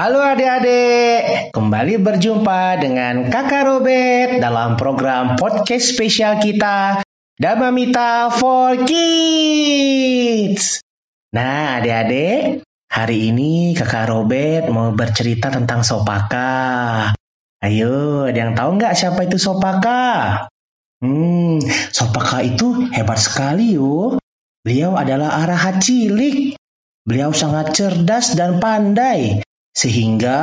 Halo adik-adik, kembali berjumpa dengan Kakak Robert dalam program podcast spesial kita Damamita for Kids. Nah adik-adik, hari ini Kakak Robert mau bercerita tentang Sopaka. Ayo, ada yang tahu nggak siapa itu Sopaka? Hmm, Sopaka itu hebat sekali yo. Beliau adalah arahat cilik. Beliau sangat cerdas dan pandai. Sehingga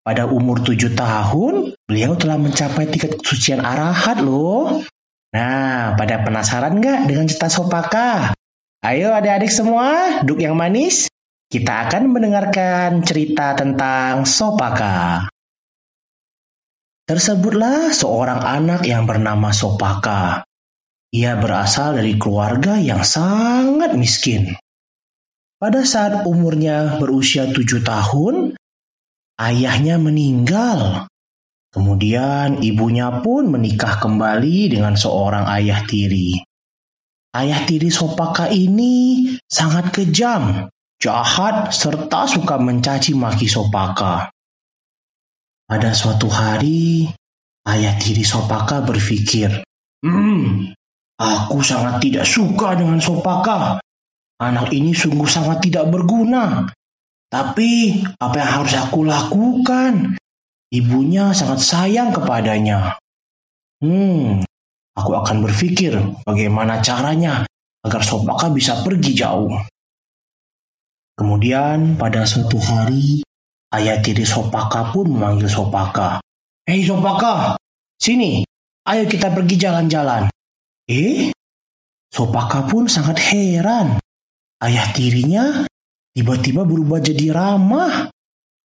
pada umur tujuh tahun, beliau telah mencapai tingkat kesucian arahat loh. Nah, pada penasaran nggak dengan cerita Sopaka? Ayo adik-adik semua, duduk yang manis. Kita akan mendengarkan cerita tentang Sopaka. Tersebutlah seorang anak yang bernama Sopaka. Ia berasal dari keluarga yang sangat miskin. Pada saat umurnya berusia tujuh tahun, ayahnya meninggal. Kemudian ibunya pun menikah kembali dengan seorang ayah tiri. Ayah tiri Sopaka ini sangat kejam, jahat, serta suka mencaci maki Sopaka. Pada suatu hari, ayah tiri Sopaka berpikir, Hmm, aku sangat tidak suka dengan Sopaka. Anak ini sungguh sangat tidak berguna. Tapi apa yang harus aku lakukan? Ibunya sangat sayang kepadanya. Hmm, aku akan berpikir bagaimana caranya agar Sopaka bisa pergi jauh. Kemudian pada suatu hari, ayah tiri Sopaka pun memanggil Sopaka. Hei Sopaka, sini, ayo kita pergi jalan-jalan. Eh, Sopaka pun sangat heran. Ayah tirinya tiba-tiba berubah jadi ramah.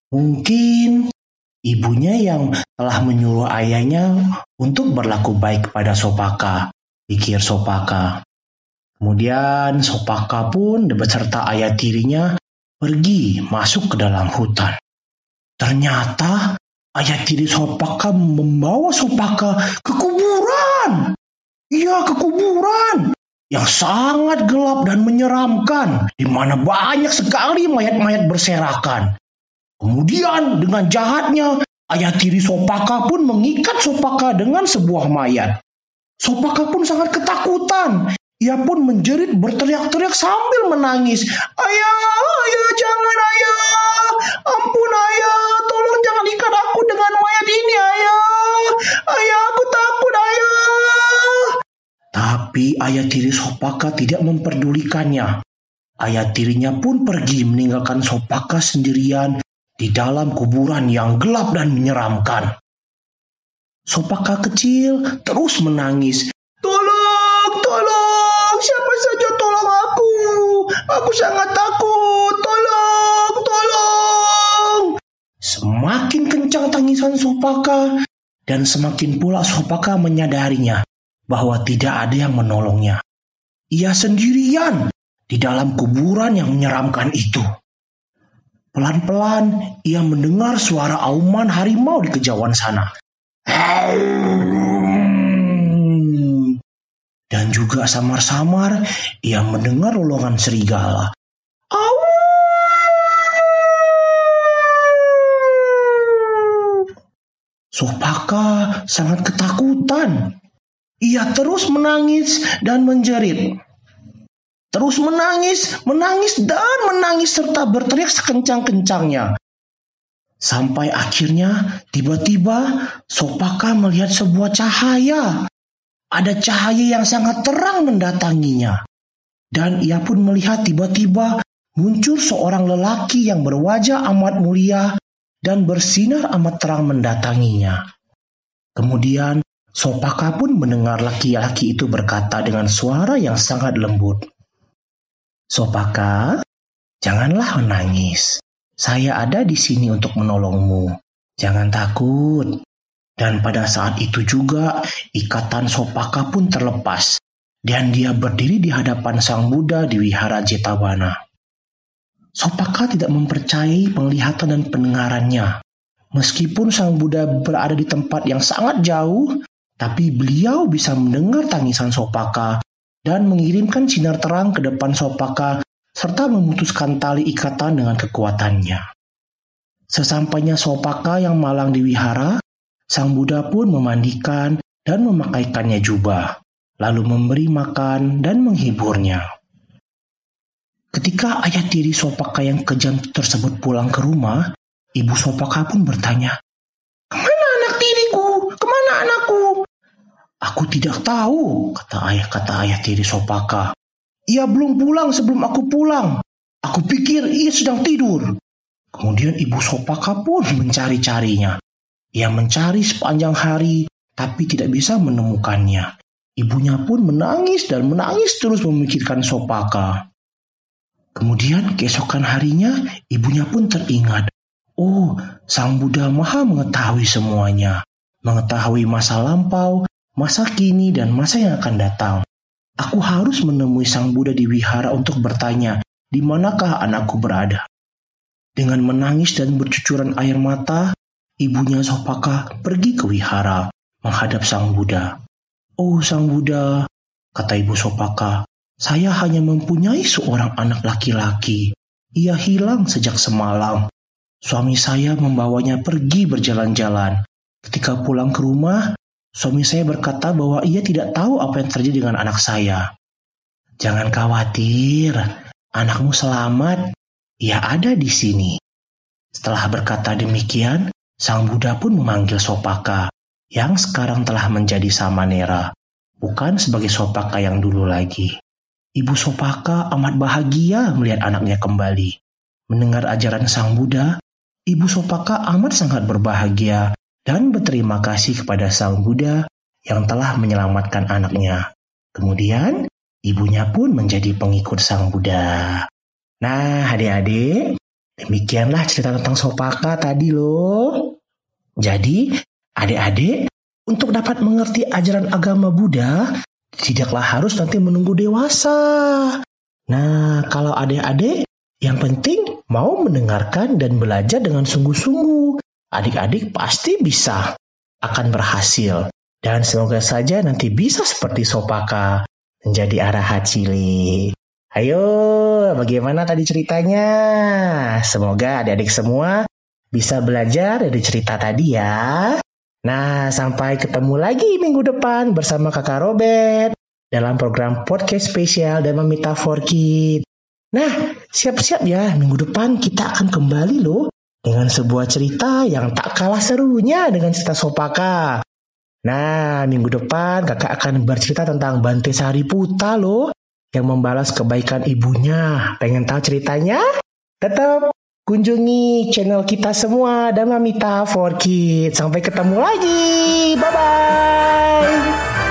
Mungkin ibunya yang telah menyuruh ayahnya untuk berlaku baik kepada Sopaka, pikir Sopaka. Kemudian Sopaka pun beserta ayah tirinya pergi masuk ke dalam hutan. Ternyata ayah tiri Sopaka membawa Sopaka ke kuburan. Iya, ke kuburan yang sangat gelap dan menyeramkan, di mana banyak sekali mayat-mayat berserakan. Kemudian dengan jahatnya, ayah tiri Sopaka pun mengikat Sopaka dengan sebuah mayat. Sopaka pun sangat ketakutan. Ia pun menjerit berteriak-teriak sambil menangis. Ayah, ayah, jangan ayah. Ampun ayah, tolong jangan ikat aku dengan mayat ini ayah. Ayah, aku takut ayah. Tapi ayah tiri Sopaka tidak memperdulikannya. Ayah tirinya pun pergi meninggalkan Sopaka sendirian di dalam kuburan yang gelap dan menyeramkan. Sopaka kecil terus menangis. Tolong, tolong, siapa saja tolong aku. Aku sangat takut, tolong, tolong. Semakin kencang tangisan Sopaka dan semakin pula Sopaka menyadarinya bahwa tidak ada yang menolongnya. Ia sendirian di dalam kuburan yang menyeramkan itu. Pelan-pelan ia mendengar suara auman harimau di kejauhan sana. Dan juga samar-samar ia mendengar lolongan serigala. Sopaka sangat ketakutan ia terus menangis dan menjerit. Terus menangis, menangis dan menangis serta berteriak sekencang-kencangnya. Sampai akhirnya tiba-tiba Sopaka melihat sebuah cahaya. Ada cahaya yang sangat terang mendatanginya. Dan ia pun melihat tiba-tiba muncul seorang lelaki yang berwajah amat mulia dan bersinar amat terang mendatanginya. Kemudian Sopaka pun mendengar laki-laki itu berkata dengan suara yang sangat lembut. Sopaka, janganlah menangis. Saya ada di sini untuk menolongmu. Jangan takut. Dan pada saat itu juga ikatan Sopaka pun terlepas. Dan dia berdiri di hadapan Sang Buddha di Wihara Jetavana. Sopaka tidak mempercayai penglihatan dan pendengarannya. Meskipun Sang Buddha berada di tempat yang sangat jauh, tapi beliau bisa mendengar tangisan Sopaka dan mengirimkan sinar terang ke depan Sopaka serta memutuskan tali ikatan dengan kekuatannya. Sesampainya Sopaka yang malang di wihara, Sang Buddha pun memandikan dan memakaikannya jubah, lalu memberi makan dan menghiburnya. Ketika ayah tiri Sopaka yang kejam tersebut pulang ke rumah, ibu Sopaka pun bertanya, Ke mana anak tiriku? Ke mana anakku? Aku tidak tahu, kata ayah kata ayah tiri Sopaka. Ia belum pulang sebelum aku pulang. Aku pikir ia sedang tidur. Kemudian ibu Sopaka pun mencari-carinya. Ia mencari sepanjang hari, tapi tidak bisa menemukannya. Ibunya pun menangis dan menangis terus memikirkan Sopaka. Kemudian keesokan harinya, ibunya pun teringat. Oh, Sang Buddha Maha mengetahui semuanya. Mengetahui masa lampau, masa kini, dan masa yang akan datang. Aku harus menemui Sang Buddha di wihara untuk bertanya, di manakah anakku berada? Dengan menangis dan bercucuran air mata, ibunya Sopaka pergi ke wihara menghadap Sang Buddha. Oh Sang Buddha, kata ibu Sopaka, saya hanya mempunyai seorang anak laki-laki. Ia hilang sejak semalam. Suami saya membawanya pergi berjalan-jalan. Ketika pulang ke rumah, suami saya berkata bahwa ia tidak tahu apa yang terjadi dengan anak saya. Jangan khawatir, anakmu selamat ia ada di sini. Setelah berkata demikian, Sang Buddha pun memanggil Sopaka, yang sekarang telah menjadi Samanera, bukan sebagai Sopaka yang dulu lagi. Ibu Sopaka amat bahagia melihat anaknya kembali. Mendengar ajaran Sang Buddha, Ibu Sopaka amat sangat berbahagia dan berterima kasih kepada Sang Buddha yang telah menyelamatkan anaknya. Kemudian, ibunya pun menjadi pengikut Sang Buddha. Nah, adik-adik, demikianlah cerita tentang Sopaka tadi loh. Jadi, adik-adik, untuk dapat mengerti ajaran agama Buddha, tidaklah harus nanti menunggu dewasa. Nah, kalau adik-adik, yang penting mau mendengarkan dan belajar dengan sungguh-sungguh. Adik-adik pasti bisa, akan berhasil. Dan semoga saja nanti bisa seperti Sopaka, menjadi arahat cilik. Ayo, bagaimana tadi ceritanya? Semoga adik-adik semua bisa belajar dari cerita tadi ya. Nah, sampai ketemu lagi minggu depan bersama kakak Robert dalam program podcast spesial dan meminta Kid. Nah, siap-siap ya, minggu depan kita akan kembali loh dengan sebuah cerita yang tak kalah serunya dengan cerita Sopaka. Nah, minggu depan kakak akan bercerita tentang Bante Sariputa loh yang membalas kebaikan ibunya. Pengen tahu ceritanya? Tetap kunjungi channel kita semua dan Mamita for Kids. Sampai ketemu lagi. Bye-bye.